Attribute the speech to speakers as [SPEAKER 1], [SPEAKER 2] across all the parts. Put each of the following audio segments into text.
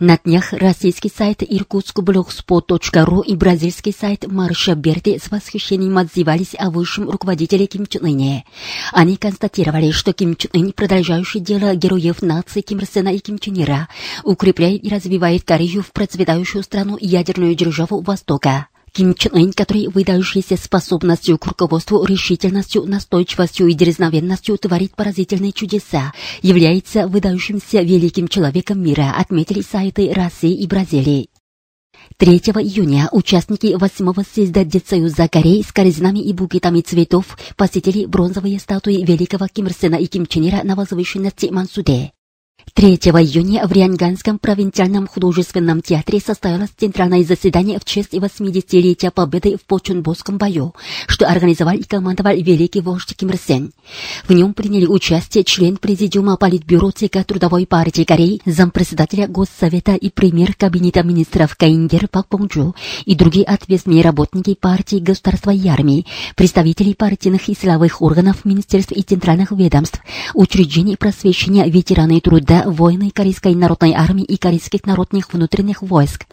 [SPEAKER 1] На днях российский сайт irkutskblogspot.ru и бразильский сайт Марша Берти с восхищением отзывались о высшем руководителе Ким Чен Ыне. Они констатировали, что Ким Чен Ын, продолжающий дело героев нации Ким Ир Сена и Ким Чен Ира, укрепляет и развивает Корею в процветающую страну ядерную державу Востока. Ким Чен Ын, который выдающийся способностью к руководству, решительностью, настойчивостью и дерзновенностью творит поразительные чудеса, является выдающимся великим человеком мира, отметили сайты России и Бразилии. 3 июня участники 8-го съезда Дедсоюза Кореи с корзинами и букетами цветов посетили бронзовые статуи великого Ким Ир Сена и Ким Чен Ира на возвышенности Мансуде. 3 июня в Рянганском провинциальном художественном театре состоялось центральное заседание в честь 80-летия победы в Почунбосском бою, что организовал и командовал великий вождь Ким Ир Сен. В нем приняли участие член Президиума Политбюро ЦК Трудовой партии Кореи, зампредседателя Госсовета и премьер Кабинета министров Каингер Пак Понджу и другие ответственные работники партии, государства и армии, представители партийных и силовых органов, министерств и центральных ведомств, учреждений просвещения, ветераны труда, воины Корейской народной армии и корейских народных внутренних войск,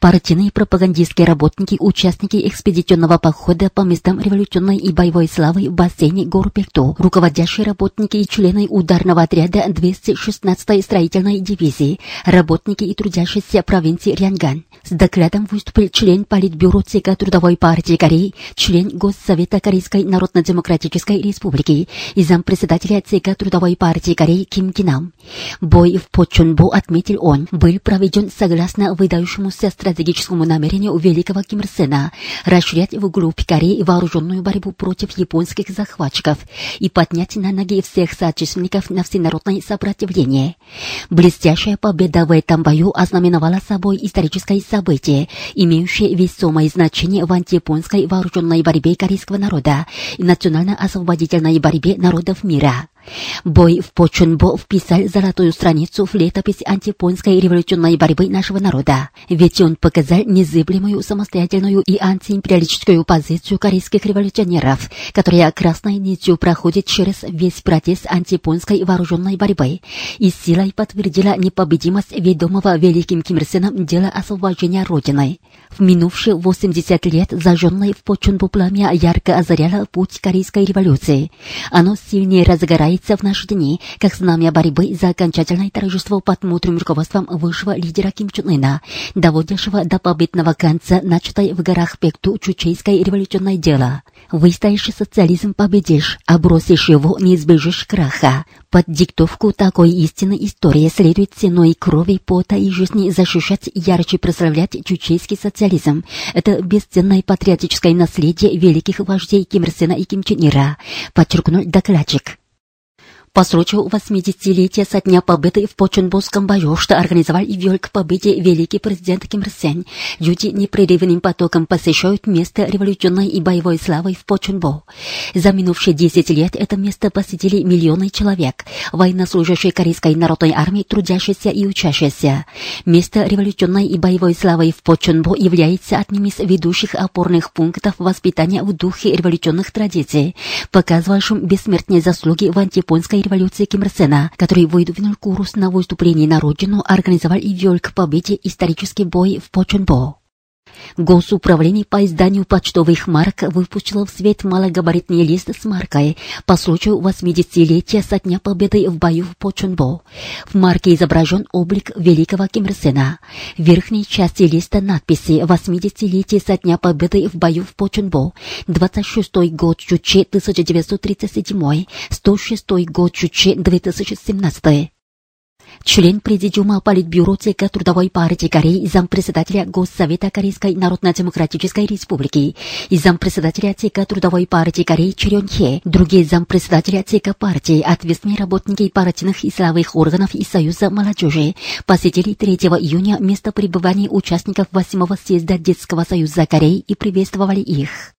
[SPEAKER 1] партийные пропагандистские работники, участники экспедиционного похода по местам революционной и боевой славы в бассейне гор Пекту, руководящие работники и члены ударного отряда 216-й строительной дивизии, работники и трудящиеся провинции Рянган. С докладом выступил член Политбюро ЦК Трудовой партии Кореи, член Госсовета Корейской Народно-Демократической Республики и зампредседателя ЦК Трудовой партии Кореи Ким Кинам. Бой в Почунбо, отметил он, был проведен согласно выдающемуся стратегическому намерению великого Ким Ир Сена расширять вглубь Кореи вооруженную борьбу против японских захватчиков и поднять на ноги всех соотечественников на всенародное сопротивление. Блестящая победа в этом бою ознаменовала собой историческое событие, имеющее весомое значение в антияпонской вооруженной борьбе корейского народа и национально-освободительной борьбе народов мира. Бой в Почунбо вписал золотую страницу в летопись антипонской революционной борьбы нашего народа, ведь он показал незыблемую самостоятельную и антиимпериалистическую позицию корейских революционеров, которая красной нитью проходит через весь процесс антипонской вооруженной борьбы и силой подтвердила непобедимость ведомого великим Ким Ир Сеном дела освобождения Родины. В минувшие 80 лет зажженное в Почунбо пламя ярко озаряло путь корейской революции. Оно сильнее разгорается в наши дни, как знамя борьбы за окончательное торжество под мудрым руководством высшего лидера Ким Чен Ына, доводящего до победного конца начатой в горах Пекту чучейской революционное дело. Выстоишь социализм победишь, а бросишь его не избежишь краха. Под диктовку такой истинной истории следует ценой крови, пота и жизни защищать ярче прославлять чучейский социализм. Это бесценное патриотическое наследие великих вождей Ким Ир Сена и Ким Чен Ира, подчеркнул докладчик. По случаю 80-летия со дня победы в Почунбосском бою, что организовал и вел к победе великий президент Ким Ир Сен, люди непрерывным потоком посещают место революционной и боевой славы в Почунбо. За минувшие 10 лет это место посетили миллионы человек, военнослужащие Корейской народной армии, трудящиеся и учащиеся. Место революционной и боевой славы в Почунбо является одним из ведущих опорных пунктов воспитания в духе революционных традиций, показывающим бессмертные заслуги в антипонской революции Ким Ир Сена, который выдвинул курс на выступление на родину, организовал и вел к победе исторический бой в Почунбо. Госуправление по изданию почтовых марок выпустило в свет малогабаритный лист с маркой по случаю 80-летия со дня победы в бою в Почунбо. В марке изображен облик великого Ким Ир Сена. В верхней части листа надписи «80-летие со дня победы в бою в Почунбо», «26 год Чуче 1937», «106 год Чуче 2017». Член Президиума Политбюро ЦК Трудовой партии Кореи и зампредседателя Госсовета Корейской Народно-Демократической Республики и зампредседателя ЦК Трудовой партии Кореи Черен Хе, другие зампредседателя ЦК партии, ответственные работники партийных и силовых органов и Союза молодежи посетили 3 июня место пребывания участников 8-го съезда Детского союза Кореи и приветствовали их.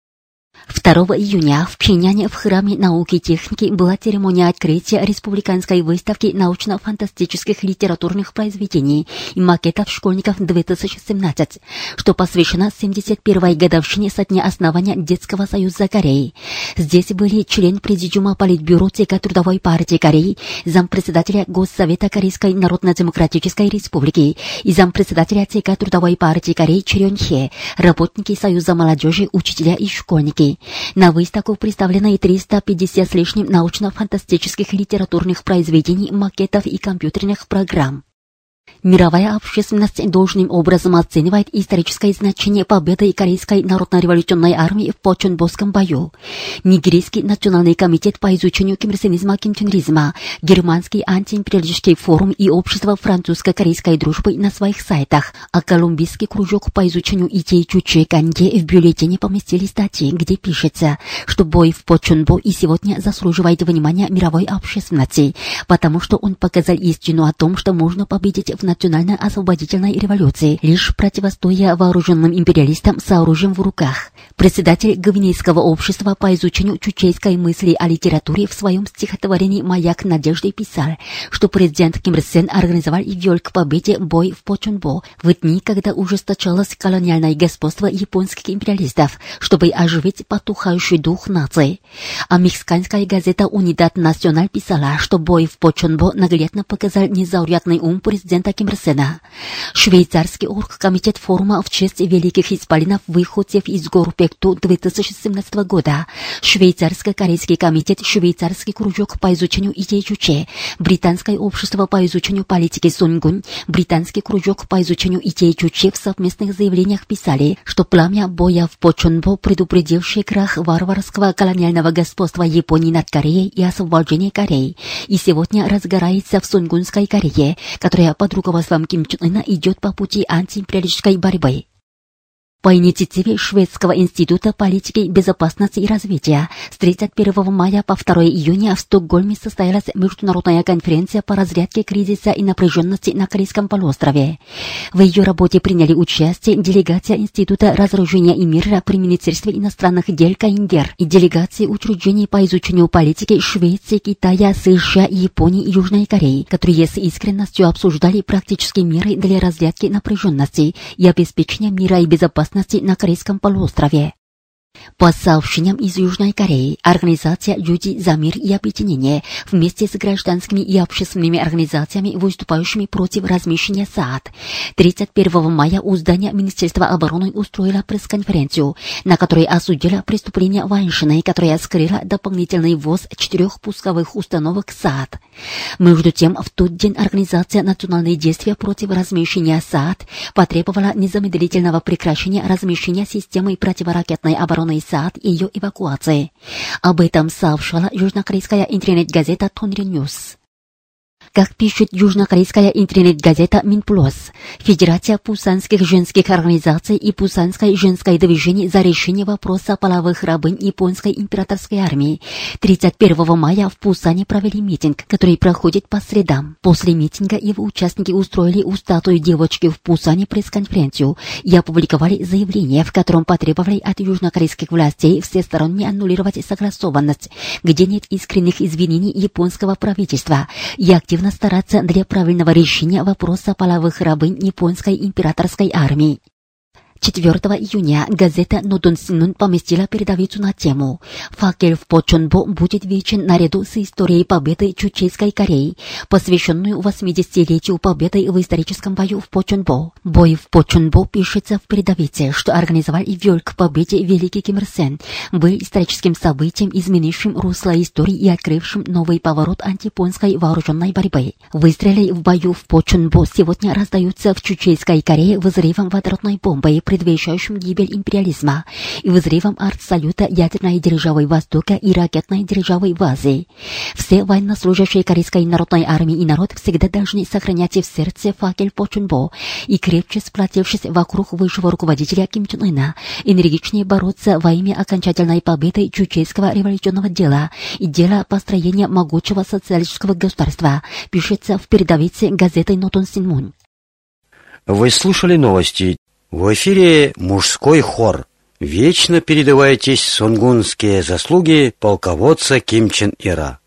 [SPEAKER 1] 2 июня в Пхеняне в Храме науки и техники была церемония открытия республиканской выставки научно-фантастических литературных произведений и макетов школьников 2017, что посвящено 71-й годовщине со дня основания Детского союза Кореи. Здесь были член Президиума Политбюро ЦК Трудовой партии Кореи, зампредседателя Госсовета Корейской Народно-Демократической Республики и зампредседателя ЦК Трудовой партии Кореи Чирён Хе, работники Союза молодежи, учителя и школьники. На выставку представлены 350 с лишним научно-фантастических литературных произведений, макетов и компьютерных программ. Мировая общественность должным образом оценивает историческое значение победы Корейской народно-революционной армии в Почонбосском бою. Нигерийский национальный комитет по изучению кимрсенизма кимченризма, Германский антиимпериалистический форум и общество французско-корейской дружбы на своих сайтах, а Колумбийский кружок по изучению идей Чуче Канге в бюллетене поместили статьи, где пишется, что бой в Почонбо и сегодня заслуживает внимания мировой общественности, потому что он показал истину о том, что можно победить в национально-освободительной революции, лишь противостоя вооруженным империалистам с оружием в руках. Председатель Гвинейского общества по изучению чучейской мысли о литературе в своем стихотворении «Маяк надежды» писал, что президент Ким Ир Сен организовал и вел к победе бой в Почунбо в дни, когда ужесточалось колониальное господство японских империалистов, чтобы оживить потухающий дух нации. А мексиканская газета «Унидад Националь» писала, что бой в Почунбо наглядно показал незаурядный ум президента Ким Ир Сена. Швейцарский оргкомитет форума в честь великих исполинов выходцев из гор Пекту 2017 года, Швейцарско-корейский комитет, Швейцарский кружок по изучению идей Чуче, Британское общество по изучению политики Сунгун, Британский кружок по изучению идей Чуче в совместных заявлениях писали, что пламя боя в Почонбо, предупредивший крах варварского колониального господства Японии над Кореей и освобождение Кореи, и сегодня разгорается в Сунгунской Корее, которая под руководством Ким Чен Ына идет по пути антиимпериалистической борьбы. По инициативе Шведского института политики безопасности и развития с 31 мая по 2 июня в Стокгольме состоялась международная конференция по разрядке кризиса и напряженности на Корейском полуострове. В ее работе приняли участие делегация Института разоружения и мира при Министерстве иностранных дел КНДР и делегации учреждений по изучению политики Швеции, Китая, США, Японии и Южной Кореи, которые с искренностью обсуждали практические меры для разрядки напряженности и обеспечения мира и безопасности безопасности на Корейском полуострове. По сообщениям из Южной Кореи, организация «Люди за мир и объединение» вместе с гражданскими и общественными организациями, выступающими против размещения САД, 31 мая у здания Министерства обороны устроила пресс-конференцию, на которой осудила преступление военщины, которая скрыла дополнительный ввоз четырех пусковых установок САД. Между тем, в тот день Организация национальные действия против размещения САД потребовала незамедлительного прекращения размещения системы противоракетной обороны обороны THAAD ее эвакуации. Об этом сообщала южнокорейская интернет-газета Тонри Ньюс. Как пишет южнокорейская интернет-газета Минплюс, Федерация пусанских женских организаций и Пусанское женское движение за решение вопроса половых рабынь японской императорской армии 31 мая в Пусане провели митинг, который проходит по средам. После митинга его участники устроили у статуи девочки в Пусане пресс-конференцию и опубликовали заявление, в котором потребовали от южнокорейских властей всесторонне аннулировать согласованность, где нет искренних извинений японского правительства и активно активно стараться для правильного решения вопроса половых рабынь японской императорской армии. 4 июня газета «Нодон Синун» поместила передовицу на тему «Факел в Почонбо будет вечен наряду с историей победы Чучейской Кореи, посвященную 80-летию победы в историческом бою в Почонбо». Бой в Почонбо пишется в передовице, что организовал и вел к победе Великий Ким Ир Сен, был историческим событием, изменившим русло истории и открывшим новый поворот антипонской вооруженной борьбы. Выстрелы в бою в Почонбо сегодня раздаются в Чучейской Корее взрывом водородной бомбы, предвещающим гибель империализма и взрывом арт-салюта ядерной державы Востока и ракетной державы в Азии. Все военнослужащие Корейской народной армии и народ всегда должны сохранять в сердце факел Почунбо и крепче сплотившись вокруг высшего руководителя Ким Чен Ына, энергичнее бороться во имя окончательной победы чучейского революционного дела и дела построения могучего социалистического государства, пишется в передовице газеты Нотон Синмун.
[SPEAKER 2] Вы слушали новости в эфире мужской хор.
[SPEAKER 3] Вечно передавайтесь сунгунские заслуги полководца Ким Чен Ира.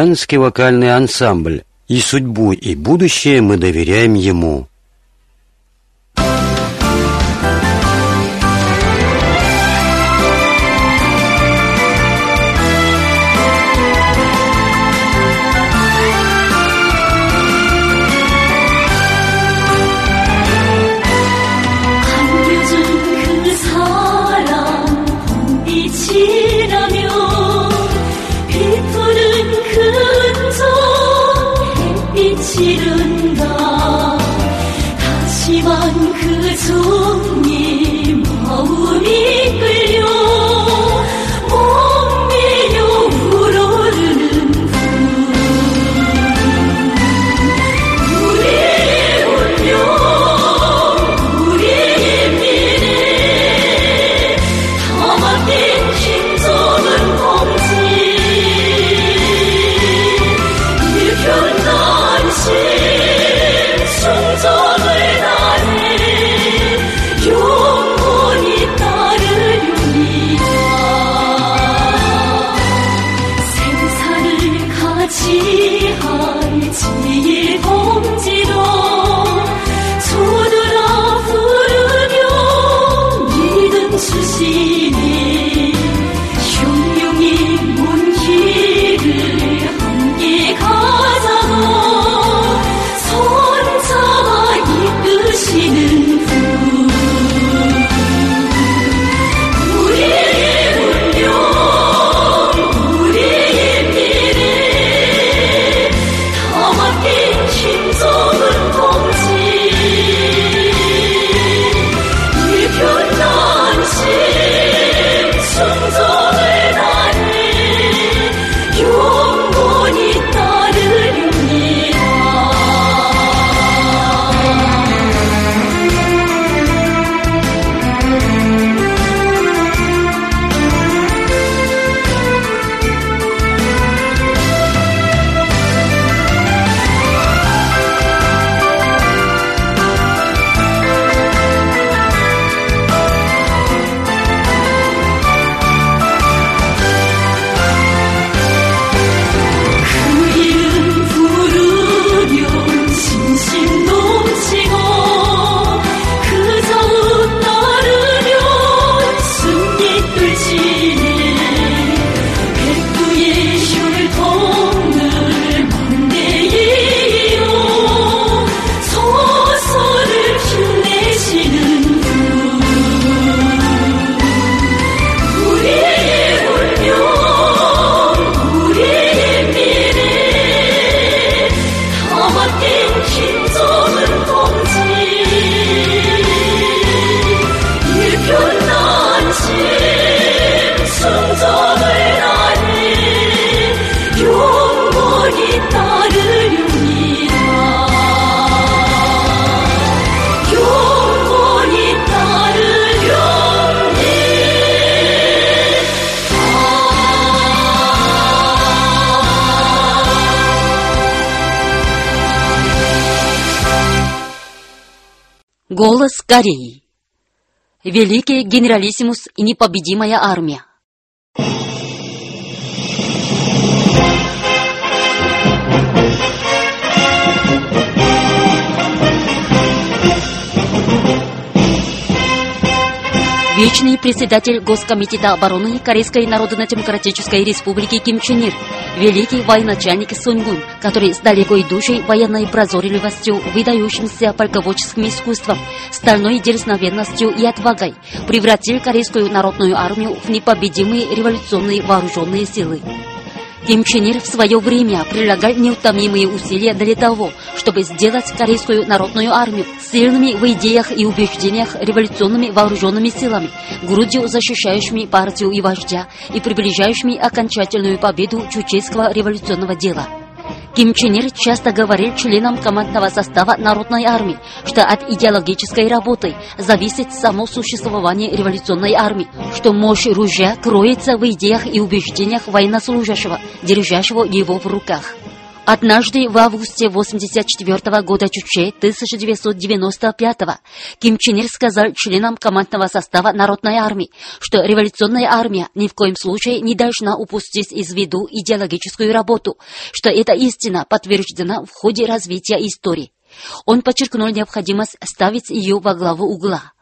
[SPEAKER 2] Женский вокальный ансамбль, и судьбу, и будущее мы доверяем ему.
[SPEAKER 1] Кореи. Великий генералиссимус и непобедимая армия. Вечный председатель Госкомитета обороны Корейской Народно-Демократической Республики Ким Чен Ир, великий военачальник Сун Гун, который с далеко идущей военной прозорливостью, выдающимся полководческим искусством, стальной дерзновенностью и отвагой, превратил Корейскую народную армию в непобедимые революционные вооруженные силы. Ким Чен Ир в свое время прилагал неутомимые усилия для того, чтобы сделать Корейскую народную армию сильными в идеях и убеждениях революционными вооруженными силами, грудью защищающими партию и вождя и приближающими окончательную победу чучейского революционного дела. Ким Чен Ир часто говорил членам командного состава Народной армии, что от идеологической работы зависит само существование революционной армии, что мощь ружья кроется в идеях и убеждениях военнослужащего, держащего его в руках. Однажды в августе 84 года Чуче 1995 Ким Чен Ир сказал членам командного состава Народной армии, что революционная армия ни в коем случае не должна упустить из виду идеологическую работу, что эта истина подтверждена в ходе развития истории. Он подчеркнул необходимость ставить ее во главу угла.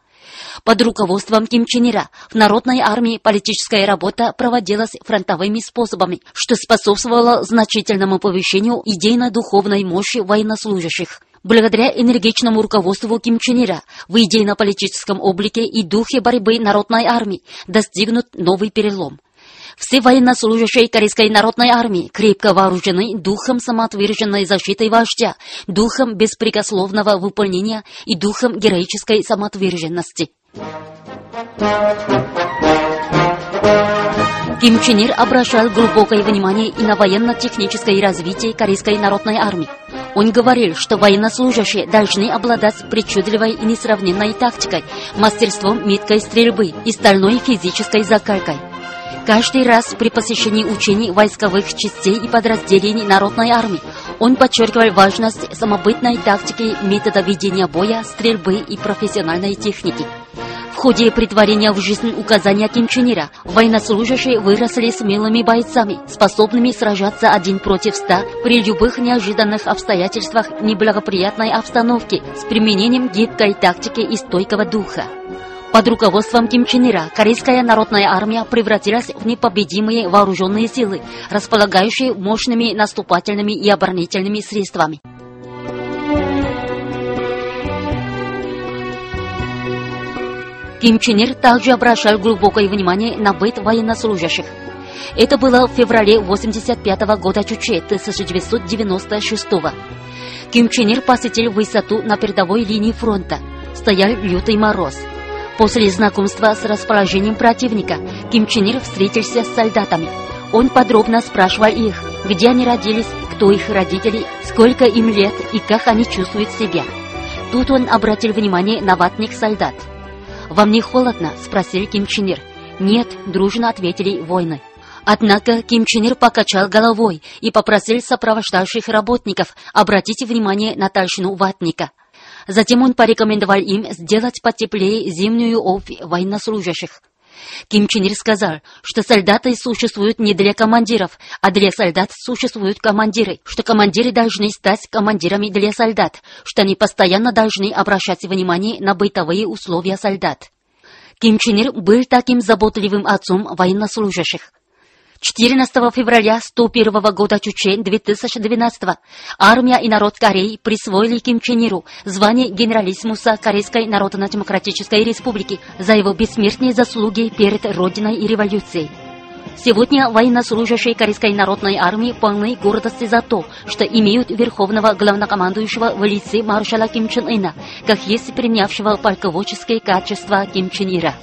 [SPEAKER 1] Под руководством Ким Чен Ира в Народной армии политическая работа проводилась фронтовыми способами, что способствовало значительному повышению идейно-духовной мощи военнослужащих. Благодаря энергичному руководству Ким Чен Ира в идейно-политическом облике и духе борьбы Народной армии достигнут новый перелом. Все военнослужащие Корейской народной армии крепко вооружены духом самоотверженной защиты вождя, духом беспрекословного выполнения и духом героической самоотверженности. Ким Чен Ир обращал глубокое внимание и на военно-техническое развитие Корейской народной армии. Он говорил, что военнослужащие должны обладать причудливой и несравненной тактикой, мастерством меткой стрельбы и стальной физической закалкой. Каждый раз при посещении учений войсковых частей и подразделений Народной армии он подчеркивал важность самобытной тактики, метода ведения боя, стрельбы и профессиональной техники. В ходе притворения в жизнь указания Ира военнослужащие выросли смелыми бойцами, способными сражаться один против ста при любых неожиданных обстоятельствах неблагоприятной обстановки с применением гибкой тактики и стойкого духа. Под руководством Ким Чен Ира Корейская народная армия превратилась в непобедимые вооруженные силы, располагающие мощными наступательными и оборонительными средствами. Ким Чен Ир также обращал глубокое внимание на быт военнослужащих. Это было в феврале 85 года Чуче 1996 Ким Чен Ир посетил высоту на передовой линии фронта. Стоял лютый мороз. После знакомства с расположением противника Ким Чен Ир встретился с солдатами. Он подробно спрашивал их, где они родились, кто их родители, сколько им лет и как они чувствуют себя. Тут он обратил внимание на ватник солдат. «Вам не холодно?» – спросил Ким Чен Ир. «Нет», – дружно ответили воины. Однако Ким Чен Ир покачал головой и попросил сопровождающих работников обратить внимание на толщину ватника – Затем он порекомендовал им сделать потеплее зимнюю обувь военнослужащих. Ким Чен Ир сказал, что солдаты существуют не для командиров, а для солдат существуют командиры, что командиры должны стать командирами для солдат, что они постоянно должны обращать внимание на бытовые условия солдат. Ким Чен Ир был таким заботливым отцом военнослужащих. 14 февраля 101 года Чуче 2012 армия и народ Кореи присвоили Ким Чен Иру звание генералиссимуса Корейской Народно-Демократической Республики за его бессмертные заслуги перед Родиной и революцией. Сегодня военнослужащие Корейской народной армии полны гордости за то, что имеют верховного главнокомандующего в лице маршала Ким Чен Ына, как есть принявшего полководческие качества Ким Чен Ира.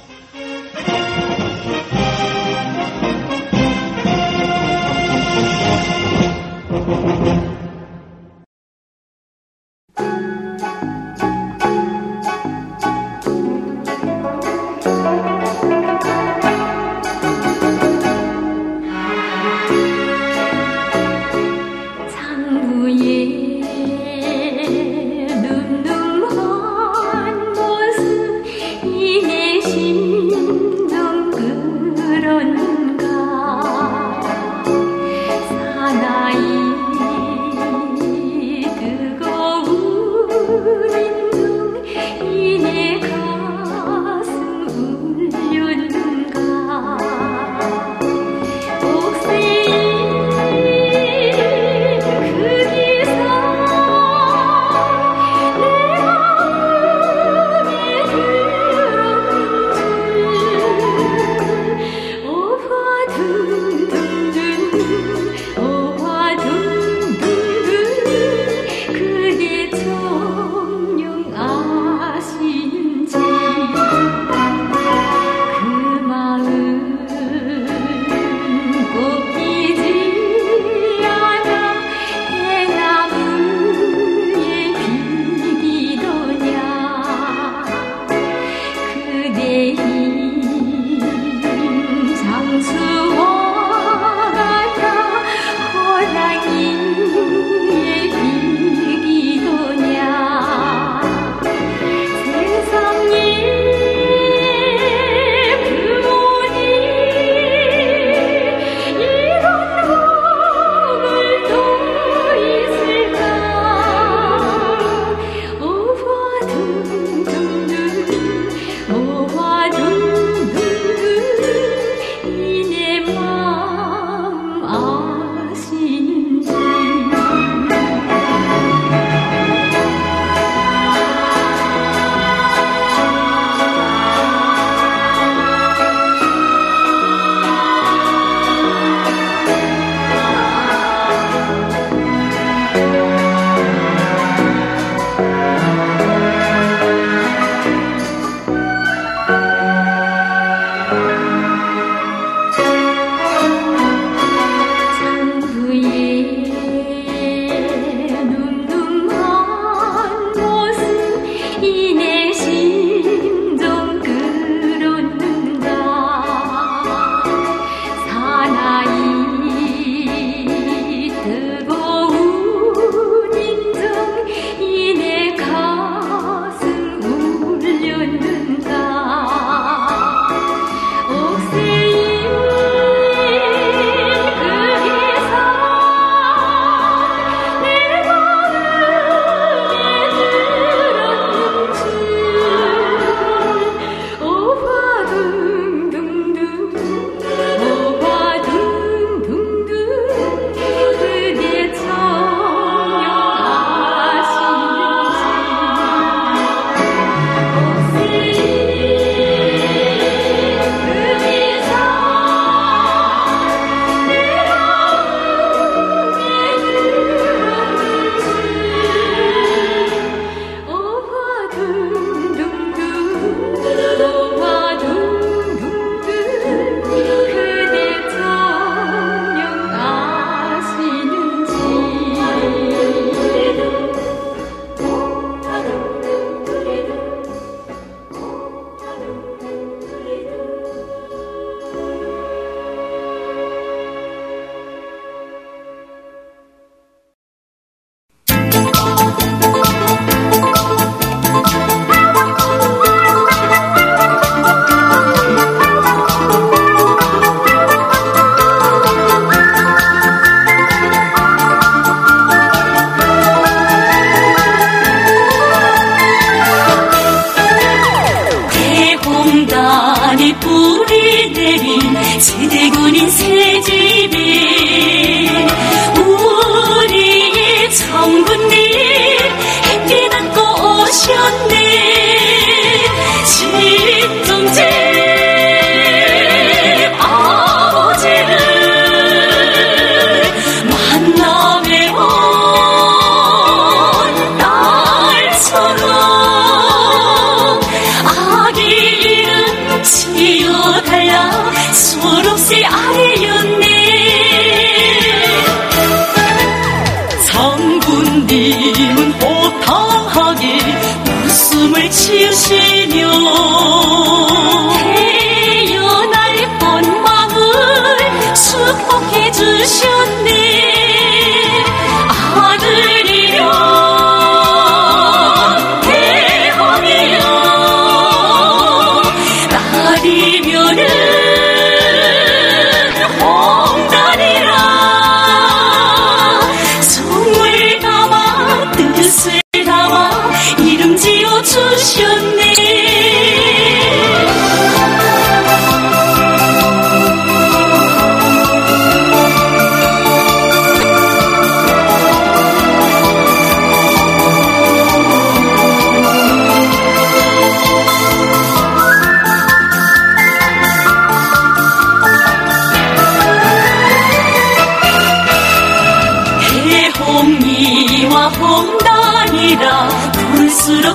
[SPEAKER 2] đón đi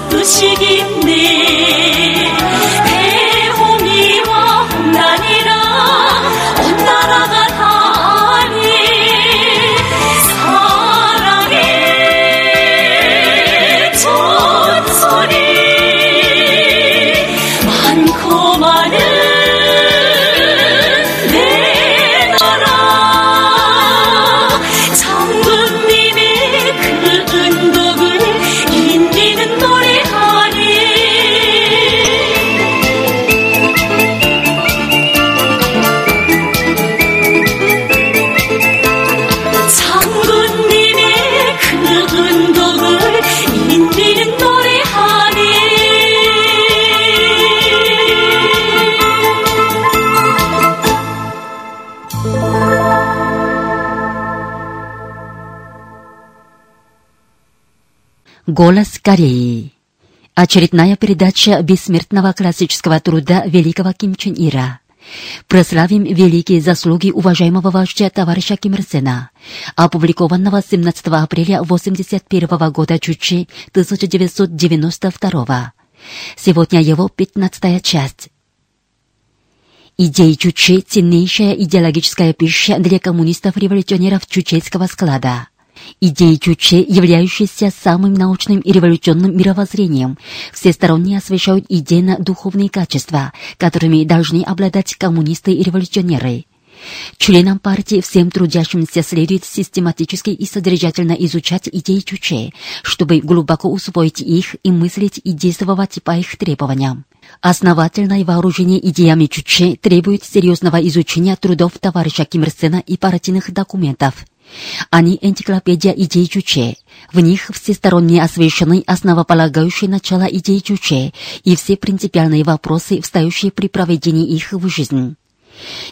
[SPEAKER 2] 뜻이 깊네
[SPEAKER 1] Голос Кореи. Очередная передача бессмертного классического труда великого Ким Чен Ира. Прославим великие заслуги уважаемого вождя товарища Ким Ир Сена, опубликованного 17 апреля 1981 года Чучи 1992. Сегодня его 15 часть. Идеи Чучи – ценнейшая идеологическая пища для коммунистов-революционеров чучейского склада. Идеи Чуче, являющиеся самым научным и революционным мировоззрением, всесторонне освещают идейно-духовные качества, которыми должны обладать коммунисты и революционеры. Членам партии всем трудящимся следует систематически и содержательно изучать идеи Чуче, чтобы глубоко усвоить их и мыслить и действовать по их требованиям. Основательное вооружение идеями Чуче требует серьезного изучения трудов товарища Ким Ир и партийных документов. Они энциклопедия идей Чуче. В них всесторонне освещены основополагающие начала идей Чуче и все принципиальные вопросы, встающие при проведении их в жизнь.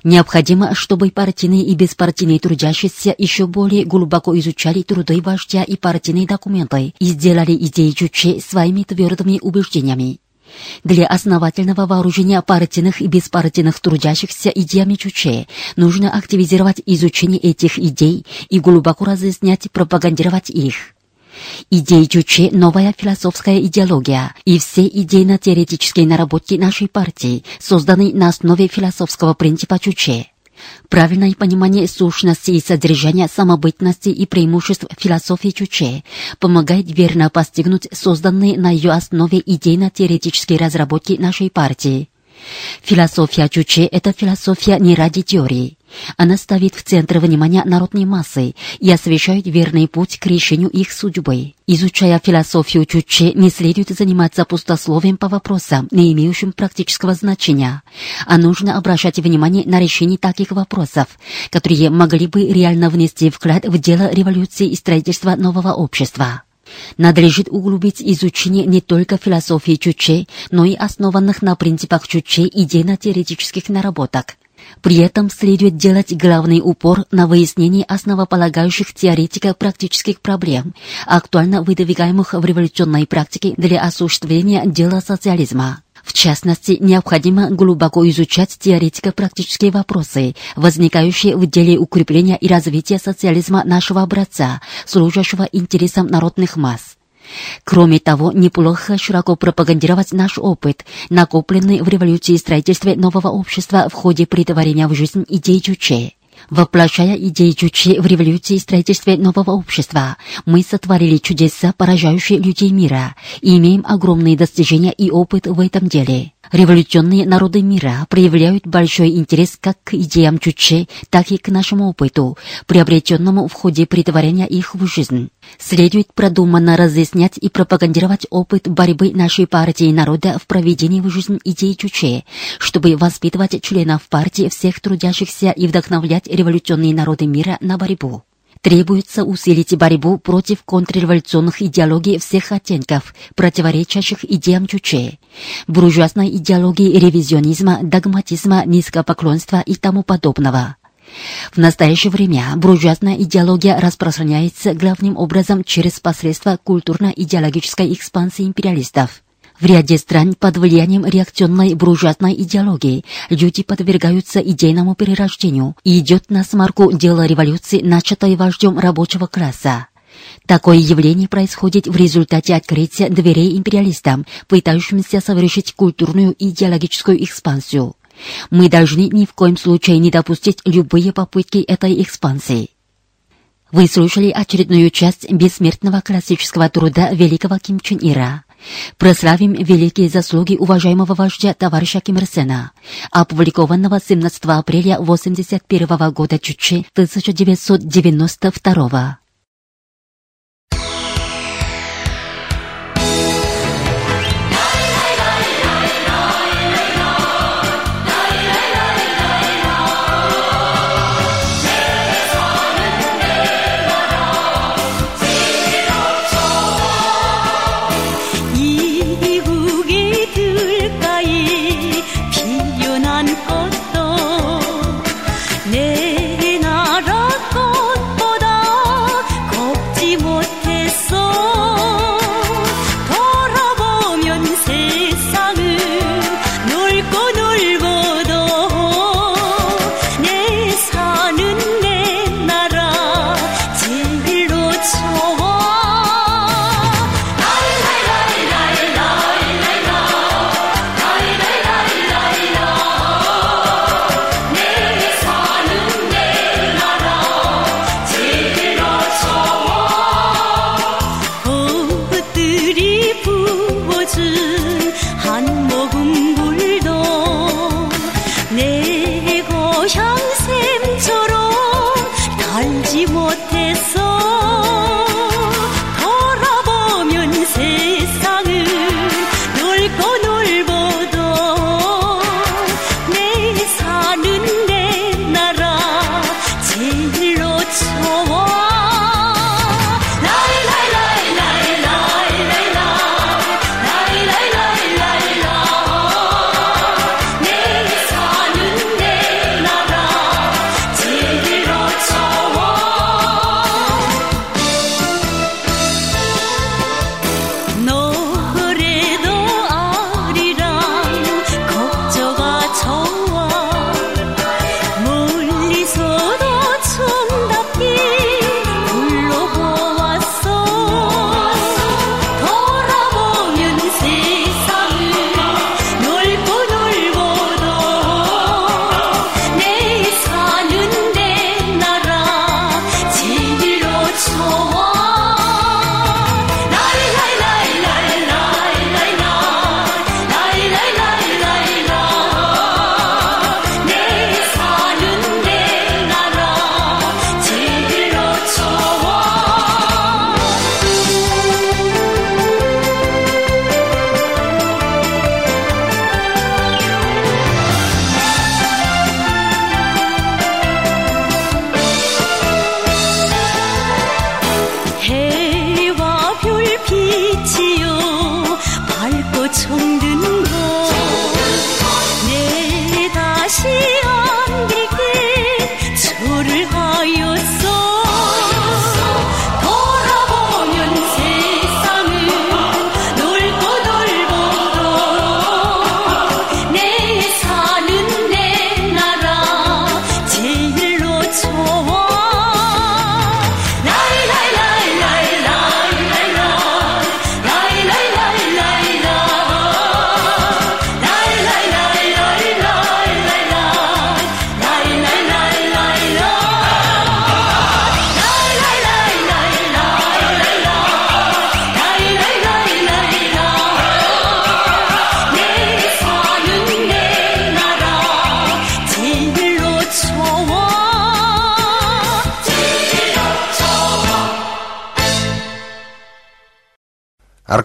[SPEAKER 1] Необходимо, чтобы партийные и беспартийные трудящиеся еще более глубоко изучали труды вождя и партийные документы и сделали идеи Чуче своими твердыми убеждениями. Для основательного вооружения партийных и беспартийных трудящихся идеями Чуче нужно активизировать изучение этих идей и глубоко разъяснять и пропагандировать их. Идеи Чуче – новая философская идеология, и все идейно-теоретические наработки нашей партии созданы на основе философского принципа Чуче. Правильное понимание сущности и содержания самобытности и преимуществ философии Чуче помогает верно постигнуть созданные на ее основе идейно-теоретические разработки нашей партии. Философия Чуче – это философия не ради теории. Она ставит в центр внимания народной массы и освещает верный путь к решению их судьбы. Изучая философию Чуче, не следует заниматься пустословием по вопросам, не имеющим практического значения, а нужно обращать внимание на решение таких вопросов, которые могли бы реально внести вклад в дело революции и строительства нового общества. Надлежит углубить изучение не только философии Чуче, но и основанных на принципах Чуче идейно-теоретических наработок. При этом следует делать главный упор на выяснении основополагающих теоретико-практических проблем, актуально выдвигаемых в революционной практике для осуществления дела социализма. В частности, необходимо глубоко изучать теоретико-практические вопросы, возникающие в деле укрепления и развития социализма нашего образца, служащего интересам народных масс. Кроме того, неплохо широко пропагандировать наш опыт, накопленный в революции и строительстве нового общества в ходе притворения в жизнь идей Чуче. Воплощая идеи Чучи в революции и строительстве нового общества, мы сотворили чудеса, поражающие людей мира, и имеем огромные достижения и опыт в этом деле. Революционные народы мира проявляют большой интерес как к идеям Чуче, так и к нашему опыту, приобретенному в ходе притворения их в жизнь. Следует продуманно разъяснять и пропагандировать опыт борьбы нашей партии народа в проведении в жизнь идей Чуче, чтобы воспитывать членов партии всех трудящихся и вдохновлять революционные народы мира на борьбу. Требуется усилить борьбу против контрреволюционных идеологий всех оттенков, противоречащих идеям Чуче, буржуазной идеологии ревизионизма, догматизма, низкопоклонства и тому подобного. В настоящее время буржуазная идеология распространяется главным образом через посредство культурно-идеологической экспансии империалистов. В ряде стран под влиянием реакционной буржуазной идеологии люди подвергаются идейному перерождению и идет на смарку дело революции, начатой вождем рабочего класса. Такое явление происходит в результате открытия дверей империалистам, пытающимся совершить культурную и идеологическую экспансию. Мы должны ни в коем случае не допустить любые попытки этой экспансии. Вы слушали очередную часть бессмертного классического труда великого Ким Чен Ира. Прославим великие заслуги уважаемого вождя товарища Ким Ир Сена, опубликованного 17 апреля 81 года Чучи 1992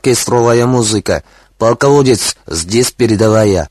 [SPEAKER 4] оркестровая музыка. Полководец, здесь передовая.